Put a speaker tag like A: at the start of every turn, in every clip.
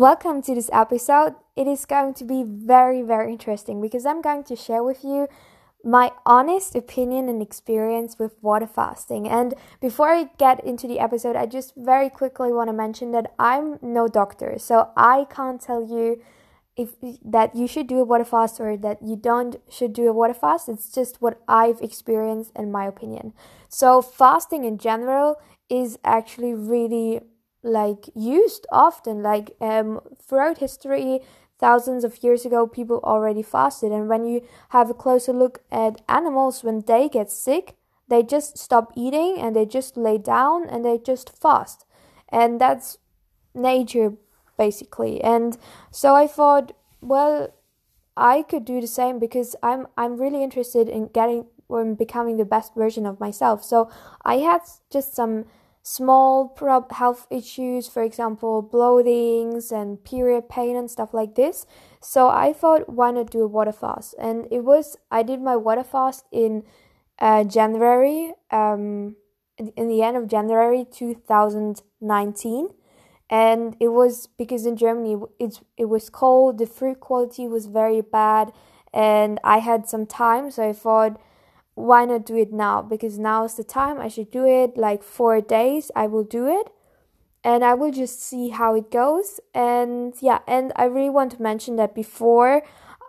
A: Welcome to this episode. It is going to be very, very interesting because I'm going to share with you my honest opinion and experience with water fasting. And before I get into the episode, I just very quickly want to mention that I'm no doctor, so I can't tell you if that you should do a water fast or that you don't should do a water fast. It's just what I've experienced and my opinion. So fasting in general is actually really like used often like um throughout history thousands of years ago people already fasted. And when you have a closer look at animals when they get sick they just stop eating and they just lay down and they just fast. And that's nature basically. And so i thought well i could do the same because i'm i'm really interested in getting or in becoming the best version of myself. So i had just some small health issues, for example, bloatings and period pain and stuff like this. So I thought, why not do a water fast? And it was, I did my water fast in uh, January, um, in the end of January 2019. And it was because in Germany it's it was cold, the fruit quality was very bad, and I had some time, so I thought why not do it now? Because now is the time. I should do it like four days. I will do it and I will just see how it goes. And yeah, and I really want to mention that before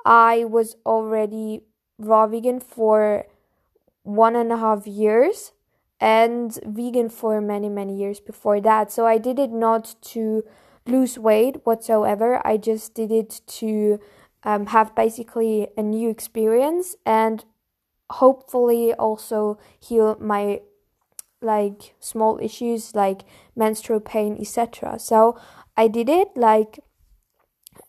A: I was already raw vegan for one and a half years and vegan for many, many years before that. So I did it not to lose weight whatsoever. I just did it to um, have basically a new experience and hopefully also heal my like small issues like menstrual pain etc so i did it like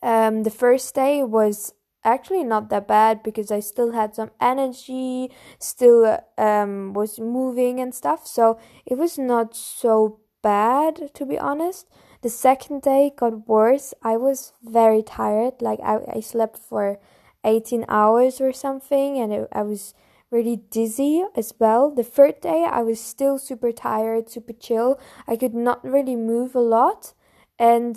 A: um the first day was actually not that bad because i still had some energy still um was moving and stuff. So it was not so bad to be honest. The second day got worse. I was very tired. Like i, I slept for 18 hours or something and it, i was really dizzy as well. The third day, I was still super tired, super chill. I could not really move a lot, and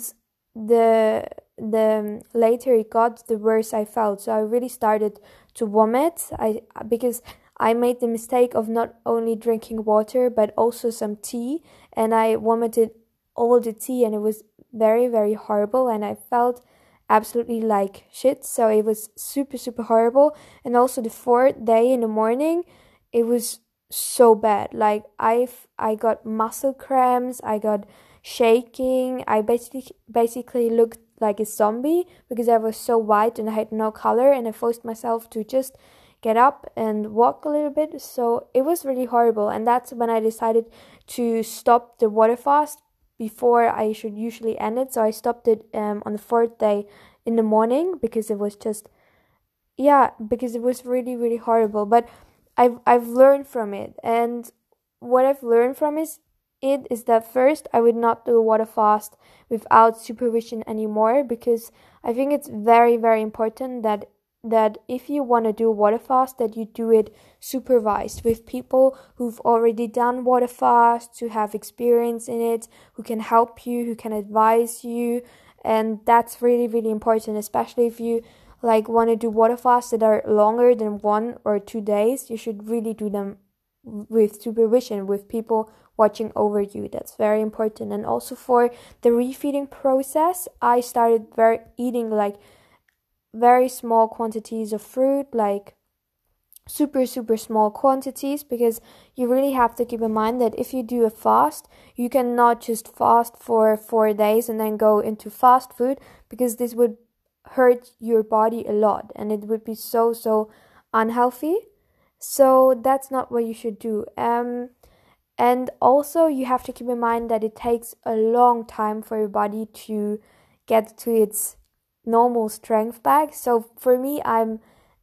A: the the um, later it got, the worse I felt. So I really started to vomit. I because I made the mistake of not only drinking water but also some tea, and I vomited all the tea, and it was very very horrible, and I felt absolutely like shit. So it was super, super horrible. And also the fourth day in the morning, it was so bad. Like I, I got muscle cramps. I got shaking. I basically, basically looked like a zombie because I was so white and I had no color. And I forced myself to just get up and walk a little bit. So it was really horrible. And that's when I decided to stop the water fast before I should usually end it. So I stopped it um, on the fourth day in the morning because it was just yeah because it was really really horrible. But I've I've learned from it, and what I've learned from is it is that first I would not do a water fast without supervision anymore because I think it's very very important that that if you want to do water fast that you do it supervised with people who've already done water fast who have experience in it who can help you who can advise you. And that's really really important especially if you like want to do water fasts that are longer than one or two days you should really do them with supervision with people watching over you. That's very important. And also for the refeeding process i started very eating like very small quantities of fruit, like super super small quantities because you really have to keep in mind that if you do a fast you cannot just fast for 4 days and then go into fast food because this would hurt your body a lot and it would be so so unhealthy. So that's not what you should do. Um and also you have to keep in mind that it takes a long time for your body to get to its normal strength back. So for me, I'm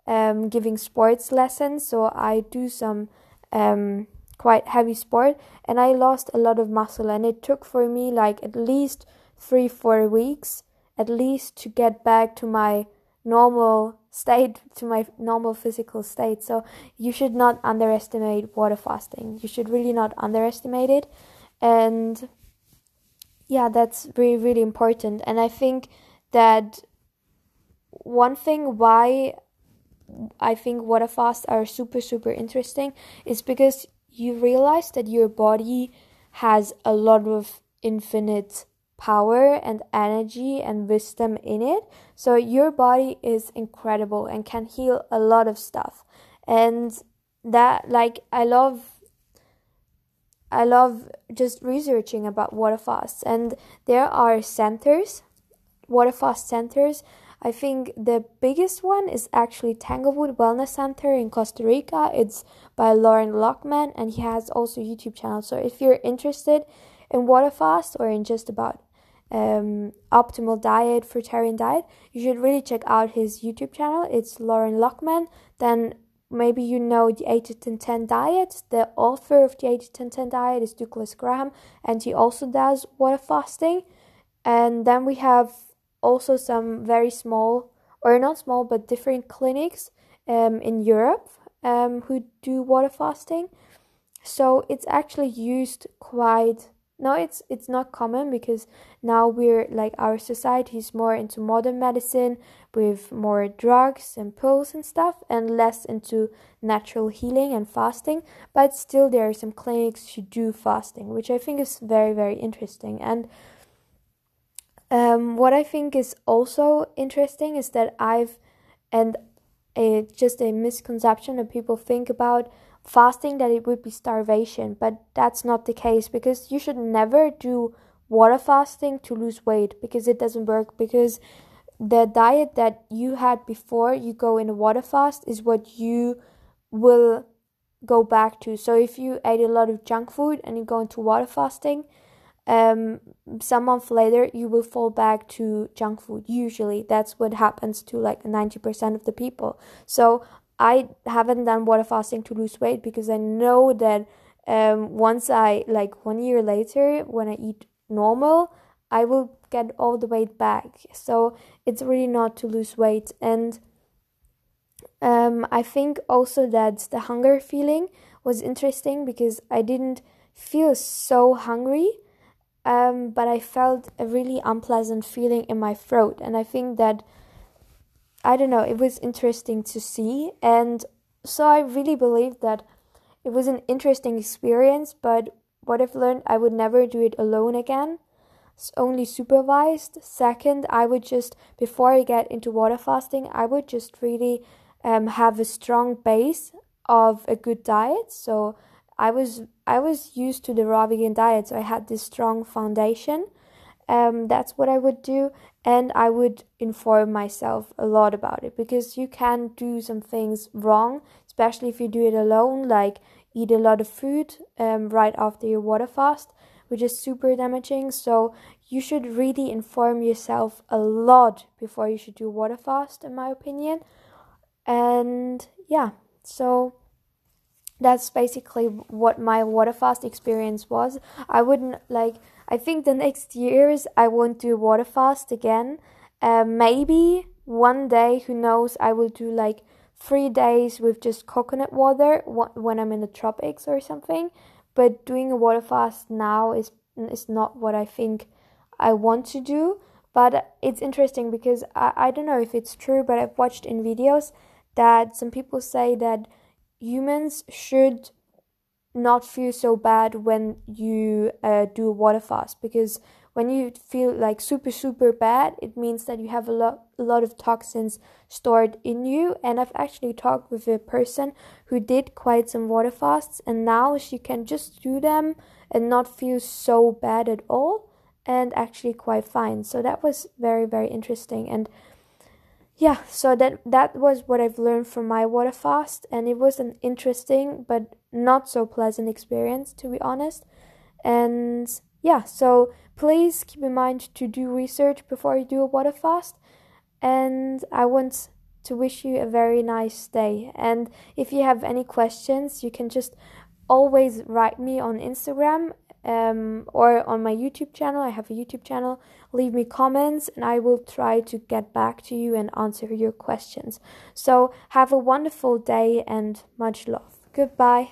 A: um, giving sports lessons, so I do some um, quite heavy sport, and I lost a lot of muscle, and it took for me like at least three four weeks at least to get back to my normal state to my normal physical state so you should not underestimate water fasting you should really not underestimate it and yeah, that's really, really important. And I think that one thing why I think water fasts are super, super interesting is because you realize that your body has a lot of infinite power and energy and wisdom in it. So your body is incredible and can heal a lot of stuff. And that like I love I love just researching about water fasts and there are centers, water fast centers. I think the biggest one is actually Tanglewood Wellness Center in Costa Rica. It's by Loren Lockman and he has also YouTube channel. So if you're interested in water fast or in just about um, optimal diet, fruitarian diet, you should really check out his YouTube channel. It's Loren Lockman. Then maybe you know the 8 to 10 diet. The author of the 8 to 10 diet is Douglas Graham, and he also does water fasting. And then we have also some very small, or not small, but different clinics um, in Europe um, who do water fasting. So it's actually used quite no it's it's not common because now we're like our society is more into modern medicine with more drugs and pills and stuff and less into natural healing and fasting but still there are some clinics who do fasting which i think is very very interesting and um, what i think is also interesting is that i've and a, just a misconception that people think about fasting that it would be starvation, but that's not the case because you should never do water fasting to lose weight because it doesn't work because the diet that you had before you go in a water fast is what you will go back to. So if you ate a lot of junk food and you go into water fasting, um, some month later you will fall back to junk food. Usually, that's what happens to like ninety percent of the people. So I haven't done water fasting to lose weight because I know that um, once I like one year later when I eat normal, I will get all the weight back. So it's really not to lose weight and. Um, I think also that the hunger feeling was interesting because I didn't feel so hungry, um, but I felt a really unpleasant feeling in my throat. And I think that I don't know, it was interesting to see. And so I really believe that it was an interesting experience, but what I've learned, I would never do it alone again. It's only supervised. Second, I would just, before I get into water fasting, I would just really um, have a strong base of a good diet. So I was I was used to the raw vegan diet, so I had this strong foundation. Um, that's what I would do, and I would inform myself a lot about it because you can do some things wrong, especially if you do it alone, like eat a lot of food um, right after your water fast, which is super damaging. So you should really inform yourself a lot before you should do water fast, in my opinion. And yeah, so that's basically what my water fast experience was. I wouldn't like I think the next years I won't do water fast again. Uh, maybe one day, who knows, I will do like three days with just coconut water when I'm in the tropics or something. But doing a water fast now is is not what I think I want to do. But it's interesting because I, I don't know if it's true, but I've watched in videos that some people say that humans should not feel so bad when you uh, do a water fast because when you feel like super super bad it means that you have a lot a lot of toxins stored in you. And i've actually talked with a person who did quite some water fasts and now she can just do them and not feel so bad at all and actually quite fine. So that was very very interesting. And yeah so that that was what i've learned from my water fast and it was an interesting but not so pleasant experience to be honest. And yeah so please keep in mind to do research before you do a water fast and i want to wish you a very nice day. And if you have any questions you can just always write me on instagram um, or on my YouTube channel. I have a YouTube channel. Leave me comments and I will try to get back to you and answer your questions. So, have a wonderful day and much love. Goodbye.